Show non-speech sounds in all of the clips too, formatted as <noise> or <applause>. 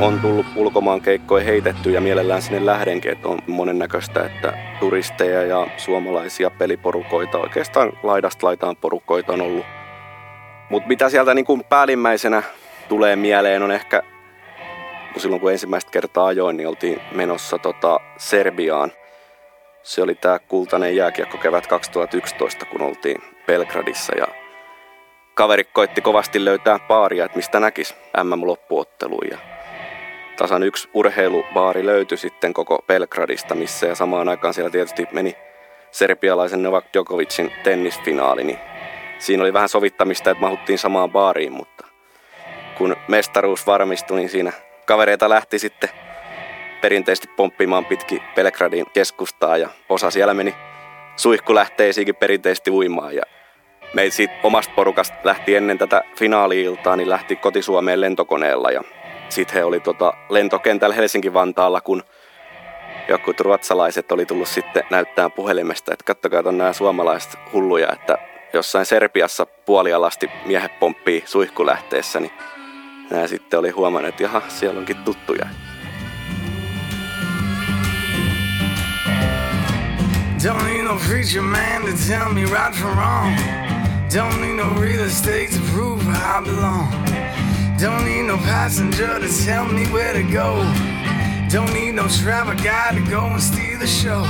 on tullut ulkomaan keikkoja heitetty ja mielellään sinne lähdenkin, että on monennäköistä, että turisteja ja suomalaisia peliporukoita, oikeastaan laidasta laitaan porukoita on ollut. Mutta mitä sieltä niin kuin päällimmäisenä tulee mieleen on ehkä, kun silloin kun ensimmäistä kertaa ajoin, niin oltiin menossa tota Serbiaan. Se oli tämä kultainen jääkiekko kevät 2011, kun oltiin Belgradissa ja kaveri koitti kovasti löytää baaria, että mistä näkisi MM-loppuotteluun. Tasan yksi urheilubaari löytyi sitten koko Belgradista, missä ja samaan aikaan siellä tietysti meni serbialaisen Novak Djokovicin tennisfinaali, niin siinä oli vähän sovittamista, että mahuttiin samaan baariin, mutta kun mestaruus varmistui, niin siinä kavereita lähti sitten perinteisesti pomppimaan pitki Belgradin keskustaa ja osa siellä meni suihkulähteisiinkin perinteisesti uimaan ja me siitä omasta porukasta lähti ennen tätä finaali-iltaa, niin lähti kotisuomeen lentokoneella ja sitten he oli tota lentokentällä Helsinki-Vantaalla, kun joku ruotsalaiset oli tullut sitten näyttää puhelimesta, että kattokaa on nämä suomalaiset hulluja, että jossain Serbiassa puolialasti miehet pomppii suihkulähteessä, niin nämä sitten oli huomannut, että jaha, siellä onkin tuttuja. Don't need no preacher man to tell me right from wrong. Don't need no real estate to prove I belong. Don't need no passenger to tell me where to go. Don't need no travel guide to go and steal the show.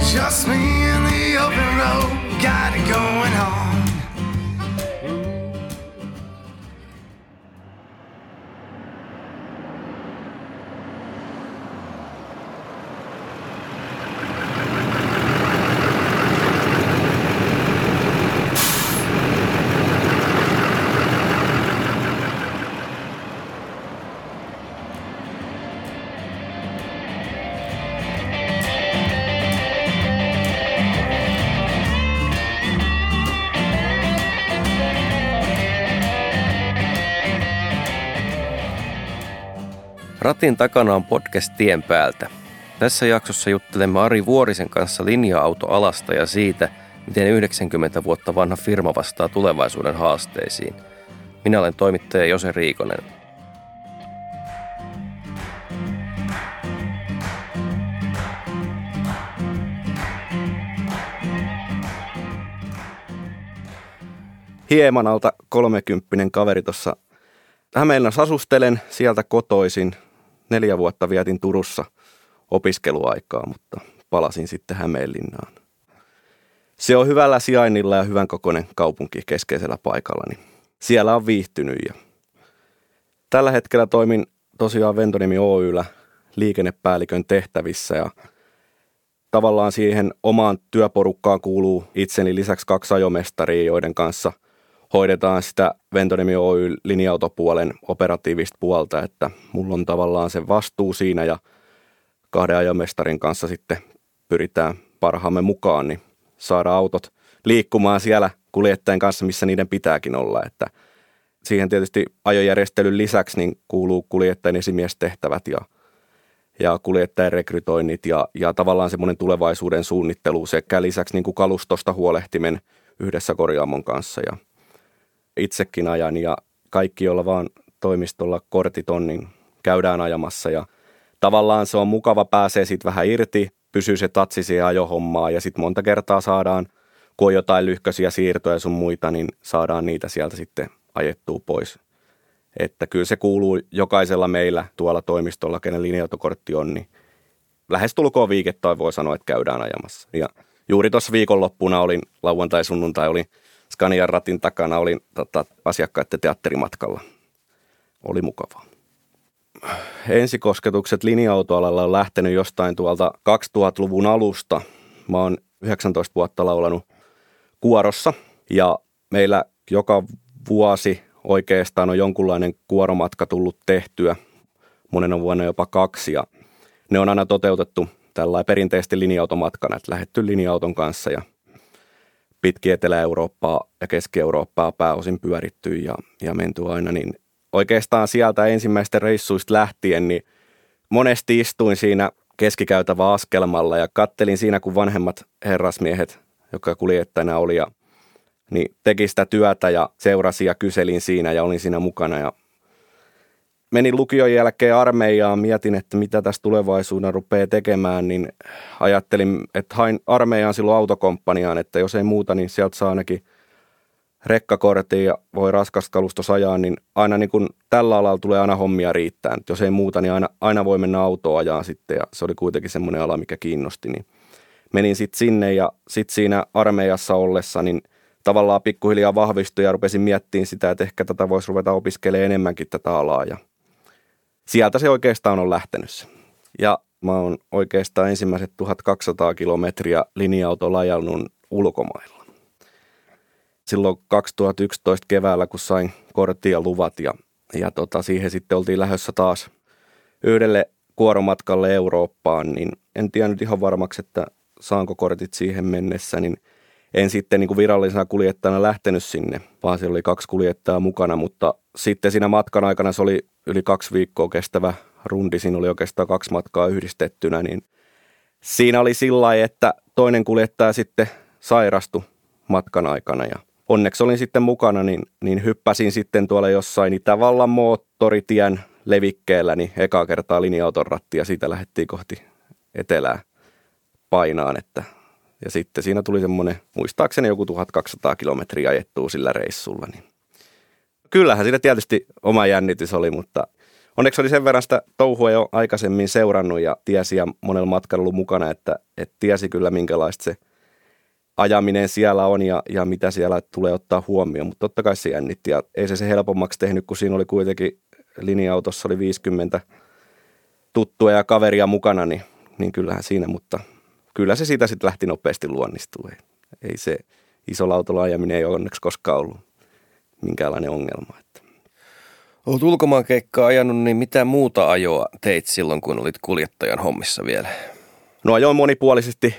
Just me in the open road, got it going on. Ratin takana on podcast Tien päältä. Tässä jaksossa juttelemme Ari Vuorisen kanssa linja-autoalasta ja siitä, miten 90 vuotta vanha firma vastaa tulevaisuuden haasteisiin. Minä olen toimittaja Jose Riikonen. Hieman alta kolmekymppinen kaveri tuossa Hämeenlinnassa asustelen, sieltä kotoisin, neljä vuotta vietin Turussa opiskeluaikaa, mutta palasin sitten Hämeenlinnaan. Se on hyvällä sijainnilla ja hyvän kokoinen kaupunki keskeisellä paikalla, niin siellä on viihtynyt. Ja tällä hetkellä toimin tosiaan Ventonimi Oyllä liikennepäällikön tehtävissä ja tavallaan siihen omaan työporukkaan kuuluu itseni lisäksi kaksi ajomestaria, joiden kanssa – hoidetaan sitä Ventonemi Oy linja-autopuolen operatiivista puolta, että mulla on tavallaan se vastuu siinä ja kahden ajomestarin kanssa sitten pyritään parhaamme mukaan, niin saada autot liikkumaan siellä kuljettajien kanssa, missä niiden pitääkin olla, että siihen tietysti ajojärjestelyn lisäksi niin kuuluu kuljettajien esimiestehtävät ja, ja kuljettajien rekrytoinnit ja, ja tavallaan semmoinen tulevaisuuden suunnittelu sekä lisäksi niin kuin kalustosta huolehtimen yhdessä korjaamon kanssa. Ja itsekin ajan ja kaikki, joilla vaan toimistolla kortit on, niin käydään ajamassa ja tavallaan se on mukava, pääsee sitten vähän irti, pysyy se tatsi siihen ajohommaan ja sitten monta kertaa saadaan, kun on jotain lyhköisiä siirtoja sun muita, niin saadaan niitä sieltä sitten ajettua pois. Että kyllä se kuuluu jokaisella meillä tuolla toimistolla, kenen linja-autokortti on, niin lähestulkoon viikettä voi sanoa, että käydään ajamassa. Ja juuri tuossa viikonloppuna olin, lauantai-sunnuntai olin Scanian ratin takana olin tota, asiakkaiden teatterimatkalla. Oli mukavaa. Ensikosketukset linja-autoalalla on lähtenyt jostain tuolta 2000-luvun alusta. Mä oon 19 vuotta laulanut kuorossa ja meillä joka vuosi oikeastaan on jonkunlainen kuoromatka tullut tehtyä. Monena vuonna jopa kaksi ja ne on aina toteutettu tällä perinteisesti linja-automatkana, että lähetty linja-auton kanssa ja – pitkin Etelä-Eurooppaa ja Keski-Eurooppaa pääosin pyöritty ja, ja menty aina, niin oikeastaan sieltä ensimmäistä reissuista lähtien, niin monesti istuin siinä keskikäytävä askelmalla ja kattelin siinä, kun vanhemmat herrasmiehet, joka kuljettajana oli, ja, niin teki sitä työtä ja seurasi ja kyselin siinä ja olin siinä mukana. Ja menin lukion jälkeen armeijaan, mietin, että mitä tässä tulevaisuuden rupeaa tekemään, niin ajattelin, että hain armeijaan silloin autokomppaniaan, että jos ei muuta, niin sieltä saa ainakin rekkakortin ja voi raskasta kalustossa ajaa, niin aina niin kuin tällä alalla tulee aina hommia riittää. Jos ei muuta, niin aina, aina voi mennä autoa ajaa sitten ja se oli kuitenkin semmoinen ala, mikä kiinnosti. Niin menin sitten sinne ja sitten siinä armeijassa ollessa, niin – tavallaan pikkuhiljaa vahvistui ja rupesin miettimään sitä, että ehkä tätä voisi ruveta opiskelemaan enemmänkin tätä alaa ja sieltä se oikeastaan on lähtenyt. Ja mä oon oikeastaan ensimmäiset 1200 kilometriä linja-autolla ajanut ulkomailla. Silloin 2011 keväällä, kun sain kortin ja luvat ja, ja tota, siihen sitten oltiin lähdössä taas yhdelle kuoromatkalle Eurooppaan, niin en tiedä nyt ihan varmaksi, että saanko kortit siihen mennessä, niin – en sitten niin kuin virallisena kuljettajana lähtenyt sinne, vaan siellä oli kaksi kuljettajaa mukana, mutta sitten siinä matkan aikana se oli yli kaksi viikkoa kestävä rundi, siinä oli oikeastaan kaksi matkaa yhdistettynä, niin siinä oli sillä että toinen kuljettaja sitten sairastui matkan aikana. Ja onneksi olin sitten mukana, niin, niin hyppäsin sitten tuolla jossain Itävallan moottoritien levikkeellä, niin ekaa kertaa linja-auton ja siitä lähdettiin kohti etelää painaan, että ja sitten siinä tuli semmoinen, muistaakseni joku 1200 kilometriä ajettua sillä reissulla. Niin. Kyllähän siinä tietysti oma jännitys oli, mutta onneksi oli sen verran sitä touhua jo aikaisemmin seurannut ja tiesi ja monella matkalla ollut mukana, että, että tiesi kyllä minkälaista se ajaminen siellä on ja, ja mitä siellä tulee ottaa huomioon. Mutta totta kai se jännitti ja ei se se helpommaksi tehnyt, kun siinä oli kuitenkin linja-autossa oli 50 tuttua ja kaveria mukana, niin, niin kyllähän siinä, mutta kyllä se siitä sitten lähti nopeasti luonnistua. Ei se isolla autolla ajaminen ei ole onneksi koskaan ollut minkäänlainen ongelma. Että. Olet ulkomaan keikkaa ajanut, niin mitä muuta ajoa teit silloin, kun olit kuljettajan hommissa vielä? No ajoin monipuolisesti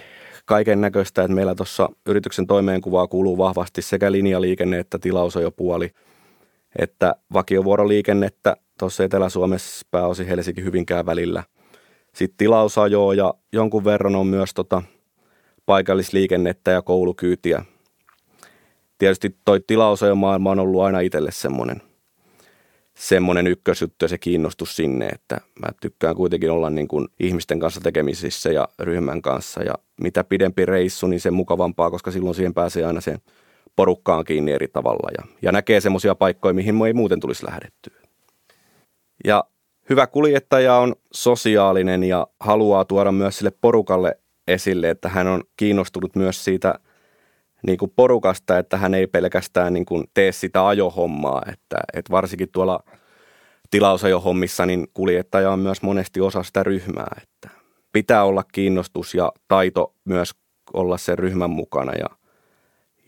kaiken näköistä, että meillä tuossa yrityksen toimeenkuvaa kuuluu vahvasti sekä linjaliikenne että tilausajopuoli, että vakiovuoroliikennettä tuossa Etelä-Suomessa pääosin Helsinki Hyvinkään välillä – sitten tilausajoa ja jonkun verran on myös tota paikallisliikennettä ja koulukyytiä. Tietysti toi maailma on ollut aina itselle semmoinen, semmoinen ykkösjuttu ja se kiinnostus sinne, että mä tykkään kuitenkin olla niin kuin ihmisten kanssa tekemisissä ja ryhmän kanssa ja mitä pidempi reissu, niin sen mukavampaa, koska silloin siihen pääsee aina sen porukkaan kiinni eri tavalla ja, ja näkee semmoisia paikkoja, mihin ei muuten tulisi lähdettyä. Ja hyvä kuljettaja on sosiaalinen ja haluaa tuoda myös sille porukalle esille, että hän on kiinnostunut myös siitä niin kuin porukasta, että hän ei pelkästään niin kuin tee sitä ajohommaa, että, että varsinkin tuolla tilausajohommissa niin kuljettaja on myös monesti osa sitä ryhmää, että pitää olla kiinnostus ja taito myös olla sen ryhmän mukana ja,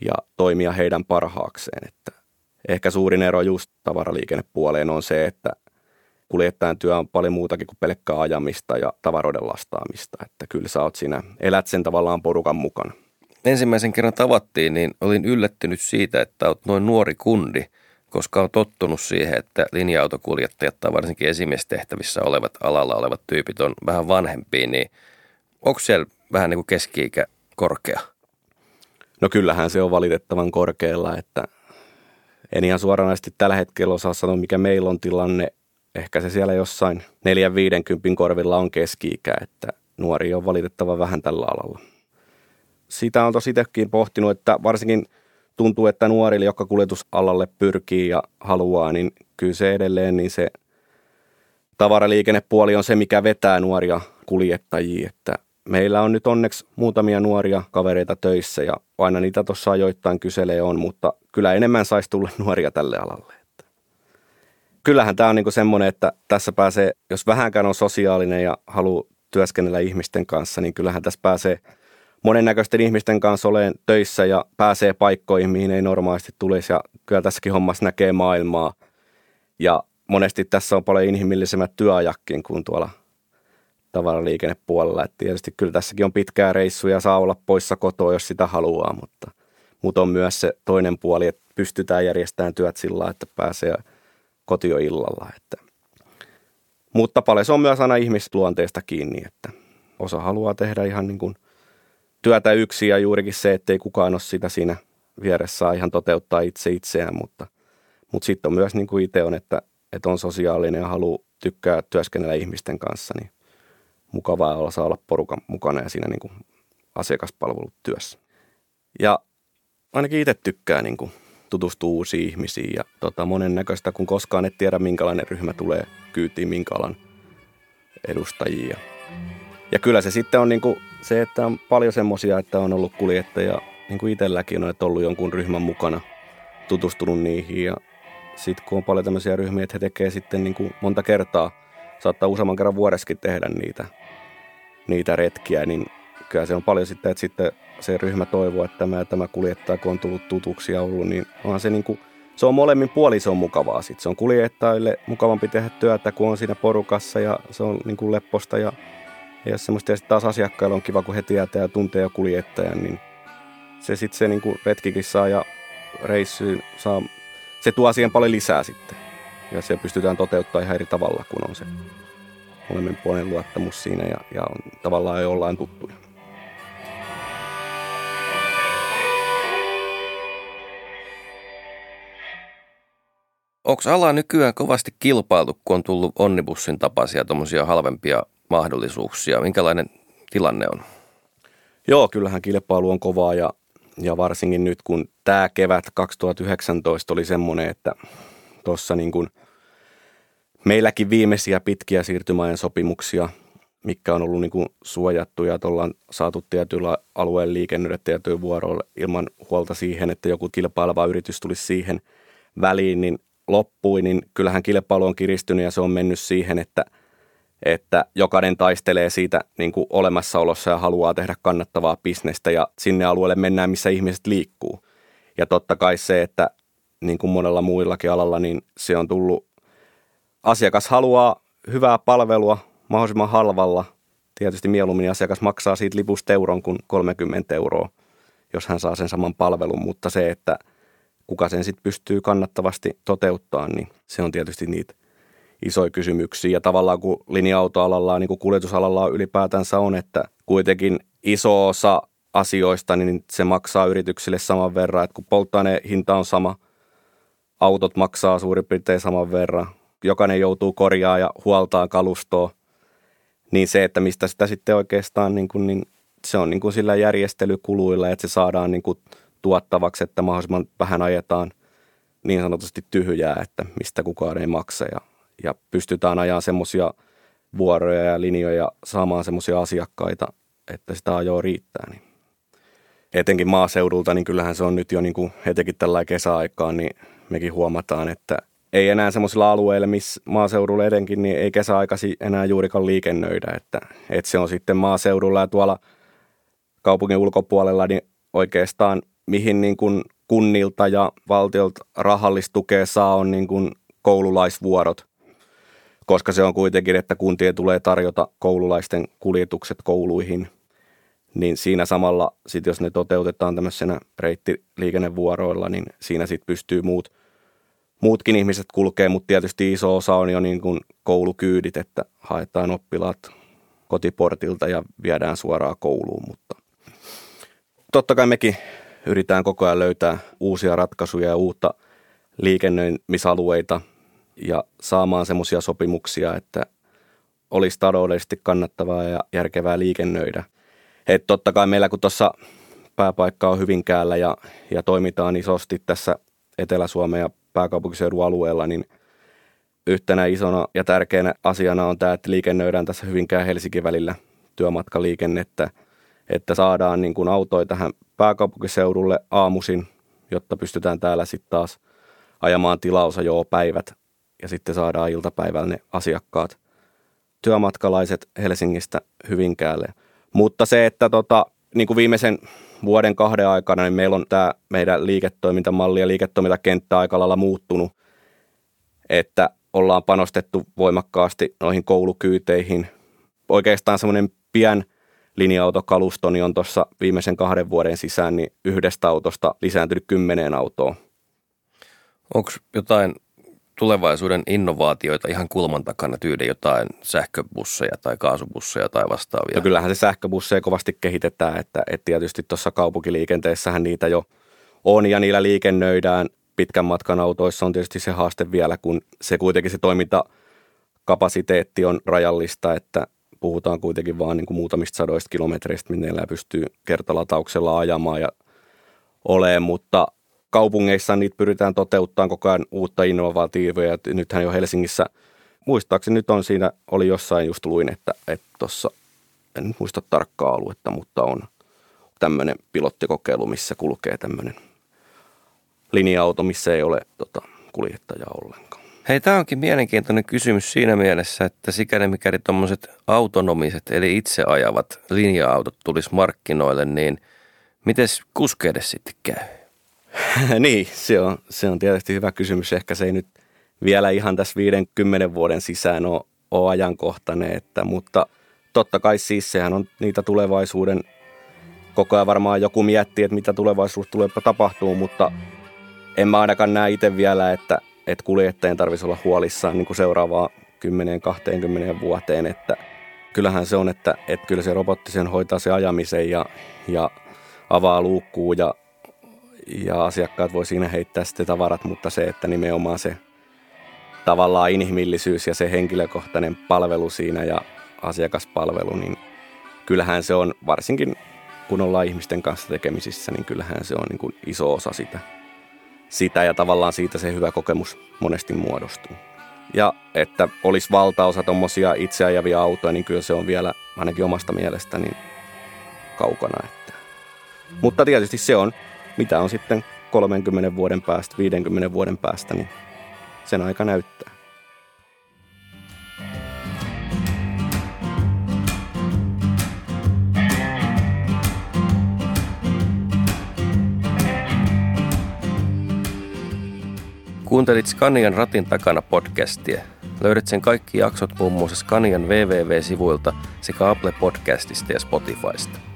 ja toimia heidän parhaakseen, että ehkä suurin ero just tavaraliikennepuoleen on se, että – kuljettajan työ on paljon muutakin kuin pelkkää ajamista ja tavaroiden lastaamista. Että kyllä sä oot siinä, elät sen tavallaan porukan mukana. Ensimmäisen kerran tavattiin, niin olin yllättynyt siitä, että olet noin nuori kundi, koska on tottunut siihen, että linja-autokuljettajat tai varsinkin esimiestehtävissä olevat alalla olevat tyypit on vähän vanhempia, niin onko siellä vähän niin kuin keski-ikä korkea? No kyllähän se on valitettavan korkealla, että en ihan suoranaisesti tällä hetkellä osaa sanoa, mikä meillä on tilanne ehkä se siellä jossain 4-50 korvilla on keski-ikä, että nuori on valitettava vähän tällä alalla. Sitä on tosi itsekin pohtinut, että varsinkin tuntuu, että nuorille, jotka kuljetusalalle pyrkii ja haluaa, niin kyllä se edelleen niin se tavaraliikennepuoli on se, mikä vetää nuoria kuljettajia, että meillä on nyt onneksi muutamia nuoria kavereita töissä ja aina niitä tuossa ajoittain kyselee on, mutta kyllä enemmän saisi tulla nuoria tälle alalle kyllähän tämä on niinku semmoinen, että tässä pääsee, jos vähänkään on sosiaalinen ja haluaa työskennellä ihmisten kanssa, niin kyllähän tässä pääsee monennäköisten ihmisten kanssa oleen töissä ja pääsee paikkoihin, mihin ei normaalisti tulisi. Ja kyllä tässäkin hommassa näkee maailmaa. Ja monesti tässä on paljon inhimillisemmät työajakkin kuin tuolla tavaraliikennepuolella. Et tietysti kyllä tässäkin on pitkää reissuja, saa olla poissa kotoa, jos sitä haluaa, mutta, mutta on myös se toinen puoli, että pystytään järjestämään työt sillä että pääsee – kotioillalla. Että. Mutta paljon se on myös aina ihmisluonteesta kiinni, että osa haluaa tehdä ihan niin kuin työtä yksi ja juurikin se, että ei kukaan ole sitä siinä vieressä ihan toteuttaa itse itseään, mutta, mutta sitten on myös niin kuin itse on, että, että on sosiaalinen ja haluaa tykkää työskennellä ihmisten kanssa, niin mukavaa olla saa olla porukan mukana ja siinä niin kuin asiakaspalvelutyössä. Ja ainakin itse tykkää niin kuin tutustua uusiin ihmisiin ja tota, monennäköistä, kun koskaan et tiedä, minkälainen ryhmä tulee kyytiin, minkä alan edustajia. Ja kyllä se sitten on niin kuin se, että on paljon semmoisia, että on ollut kuljettaja, niin kuin itselläkin on, että ollut jonkun ryhmän mukana, tutustunut niihin ja sitten kun on paljon tämmöisiä ryhmiä, että he tekee sitten niin kuin monta kertaa, saattaa useamman kerran vuodeskin tehdä niitä, niitä retkiä, niin kyllä se on paljon sitten, että sitten se ryhmä toivoo, että tämä, tämä kuljettaja, kun on tullut tutuksi ja ollut, niin onhan se niin kuin, se on molemmin puoli, se on mukavaa sitten. Se on kuljettajille mukavampi tehdä työtä, kun on siinä porukassa ja se on niin kuin lepposta ja, ja semmoista. Ja sitten taas asiakkailla on kiva, kun he tietää ja tuntee jo kuljettajan, niin se sitten se niin kuin retkikin saa ja reissuun saa, se tuo siihen paljon lisää sitten. Ja se pystytään toteuttamaan ihan eri tavalla, kun on se molemmin puolen luottamus siinä ja, ja on, tavallaan jo ollaan tuttuja. Onko ala nykyään kovasti kilpailtu, kun on tullut onnibussin tapaisia tuommoisia halvempia mahdollisuuksia? Minkälainen tilanne on? Joo, kyllähän kilpailu on kovaa ja, ja varsinkin nyt kun tämä kevät 2019 oli semmoinen, että tuossa niin kuin meilläkin viimeisiä pitkiä siirtymäajan sopimuksia, mikä on ollut niin kuin suojattuja, että ollaan saatu tietyllä alueen liikennöidä tietyillä vuoroilla ilman huolta siihen, että joku kilpaileva yritys tulisi siihen väliin, niin loppui, niin kyllähän kilpailu on kiristynyt ja se on mennyt siihen, että, että jokainen taistelee siitä niin kuin olemassaolossa ja haluaa tehdä kannattavaa bisnestä ja sinne alueelle mennään, missä ihmiset liikkuu. Ja totta kai se, että niin kuin monella muillakin alalla, niin se on tullut, asiakas haluaa hyvää palvelua mahdollisimman halvalla. Tietysti mieluummin asiakas maksaa siitä lipusta euron kuin 30 euroa, jos hän saa sen saman palvelun, mutta se, että – kuka sen sitten pystyy kannattavasti toteuttaa, niin se on tietysti niitä isoja kysymyksiä. Ja tavallaan kun linja-autoalalla, niin kuin kuljetusalalla ylipäätänsä on, että kuitenkin iso osa asioista, niin se maksaa yrityksille saman verran, että kun polttoainehinta on sama, autot maksaa suurin piirtein saman verran, jokainen joutuu korjaa ja huoltaa kalustoa, niin se, että mistä sitä sitten oikeastaan, niin, kuin, niin se on niin kuin sillä järjestelykuluilla, että se saadaan niin kuin tuottavaksi, että mahdollisimman vähän ajetaan niin sanotusti tyhjää, että mistä kukaan ei maksa ja, ja pystytään ajamaan semmoisia vuoroja ja linjoja saamaan semmoisia asiakkaita, että sitä ajoa riittää. Niin. Etenkin maaseudulta, niin kyllähän se on nyt jo niin kuin etenkin tällä kesäaikaan, niin mekin huomataan, että ei enää semmoisilla alueilla, missä maaseudulla etenkin, niin ei kesäaikasi enää juurikaan liikennöidä. Että, että se on sitten maaseudulla ja tuolla kaupungin ulkopuolella, niin oikeastaan mihin niin kuin kunnilta ja valtiolta rahallistukea saa, on niin kuin koululaisvuorot, koska se on kuitenkin, että kuntien tulee tarjota koululaisten kuljetukset kouluihin, niin siinä samalla, sit jos ne toteutetaan tämmöisenä reittiliikennevuoroilla, niin siinä sitten pystyy muut, muutkin ihmiset kulkee, mutta tietysti iso osa on jo niin kuin koulukyydit, että haetaan oppilaat kotiportilta ja viedään suoraan kouluun, mutta totta kai mekin yritetään koko ajan löytää uusia ratkaisuja ja uutta liikennöimisalueita ja saamaan semmoisia sopimuksia, että olisi taloudellisesti kannattavaa ja järkevää liikennöidä. Et totta kai meillä kun tuossa pääpaikka on Hyvinkäällä ja, ja toimitaan isosti tässä Etelä-Suomen ja pääkaupunkiseudun alueella, niin yhtenä isona ja tärkeänä asiana on tämä, että liikennöidään tässä Hyvinkään Helsinki välillä työmatkaliikennettä – että saadaan niin kuin autoja tähän pääkaupunkiseudulle aamuisin, jotta pystytään täällä sitten taas ajamaan tilausajoa päivät ja sitten saadaan iltapäivällä ne asiakkaat, työmatkalaiset Helsingistä Hyvinkäälle. Mutta se, että tota, niin kuin viimeisen vuoden kahden aikana, niin meillä on tämä meidän liiketoimintamalli ja liiketoimintakenttä aika lailla muuttunut, että ollaan panostettu voimakkaasti noihin koulukyyteihin. Oikeastaan semmoinen pien – linja-autokalustoni niin on tuossa viimeisen kahden vuoden sisään niin yhdestä autosta lisääntynyt kymmeneen autoon. Onko jotain tulevaisuuden innovaatioita ihan kulman takana tyyden jotain sähköbusseja tai kaasubusseja tai vastaavia? No kyllähän se sähköbusseja kovasti kehitetään, että, että tietysti tuossa kaupunkiliikenteessähän niitä jo on ja niillä liikennöidään. Pitkän matkan autoissa on tietysti se haaste vielä, kun se kuitenkin se toiminta kapasiteetti on rajallista, että puhutaan kuitenkin vaan niin kuin muutamista sadoista kilometreistä, minne pystyy kertalatauksella ajamaan ja olemaan, mutta kaupungeissa niitä pyritään toteuttamaan koko ajan uutta innovatiivia. Nythän jo Helsingissä, muistaakseni nyt on siinä, oli jossain just luin, että tuossa, en muista tarkkaa aluetta, mutta on tämmöinen pilottikokeilu, missä kulkee tämmöinen linja-auto, missä ei ole tota, kuljettajaa ollenkaan. Hei, tämä onkin mielenkiintoinen kysymys siinä mielessä, että sikäli mikäli tuommoiset autonomiset eli itse ajavat linja-autot tulisi markkinoille, niin miten kuskeille sitten käy? <laughs> niin, se on, se on tietysti hyvä kysymys. Ehkä se ei nyt vielä ihan tässä 50 vuoden sisään ole, ole ajankohtainen, että, mutta totta kai siis sehän on niitä tulevaisuuden, koko ajan varmaan joku miettii, että mitä tulevaisuus tulee tapahtuu, mutta en mä ainakaan näe itse vielä, että, että kuljettajien tarvitsisi olla huolissaan niin kuin seuraavaa 10-20 vuoteen, että kyllähän se on, että, että kyllä se robotti sen hoitaa se ajamisen ja, ja avaa luukkuu ja ja asiakkaat voi siinä heittää sitten tavarat, mutta se, että nimenomaan se tavallaan inhimillisyys ja se henkilökohtainen palvelu siinä ja asiakaspalvelu, niin kyllähän se on, varsinkin kun ollaan ihmisten kanssa tekemisissä, niin kyllähän se on niin kuin iso osa sitä, sitä ja tavallaan siitä se hyvä kokemus monesti muodostuu. Ja että olisi valtaosa tuommoisia itseajavia autoja, niin kyllä se on vielä ainakin omasta mielestäni kaukana. Että. Mutta tietysti se on mitä on sitten 30 vuoden päästä, 50 vuoden päästä, niin sen aika näyttää. Kuuntelit Scanian ratin takana podcastia. Löydät sen kaikki jaksot muun muassa Scanian www-sivuilta sekä Apple Podcastista ja Spotifysta.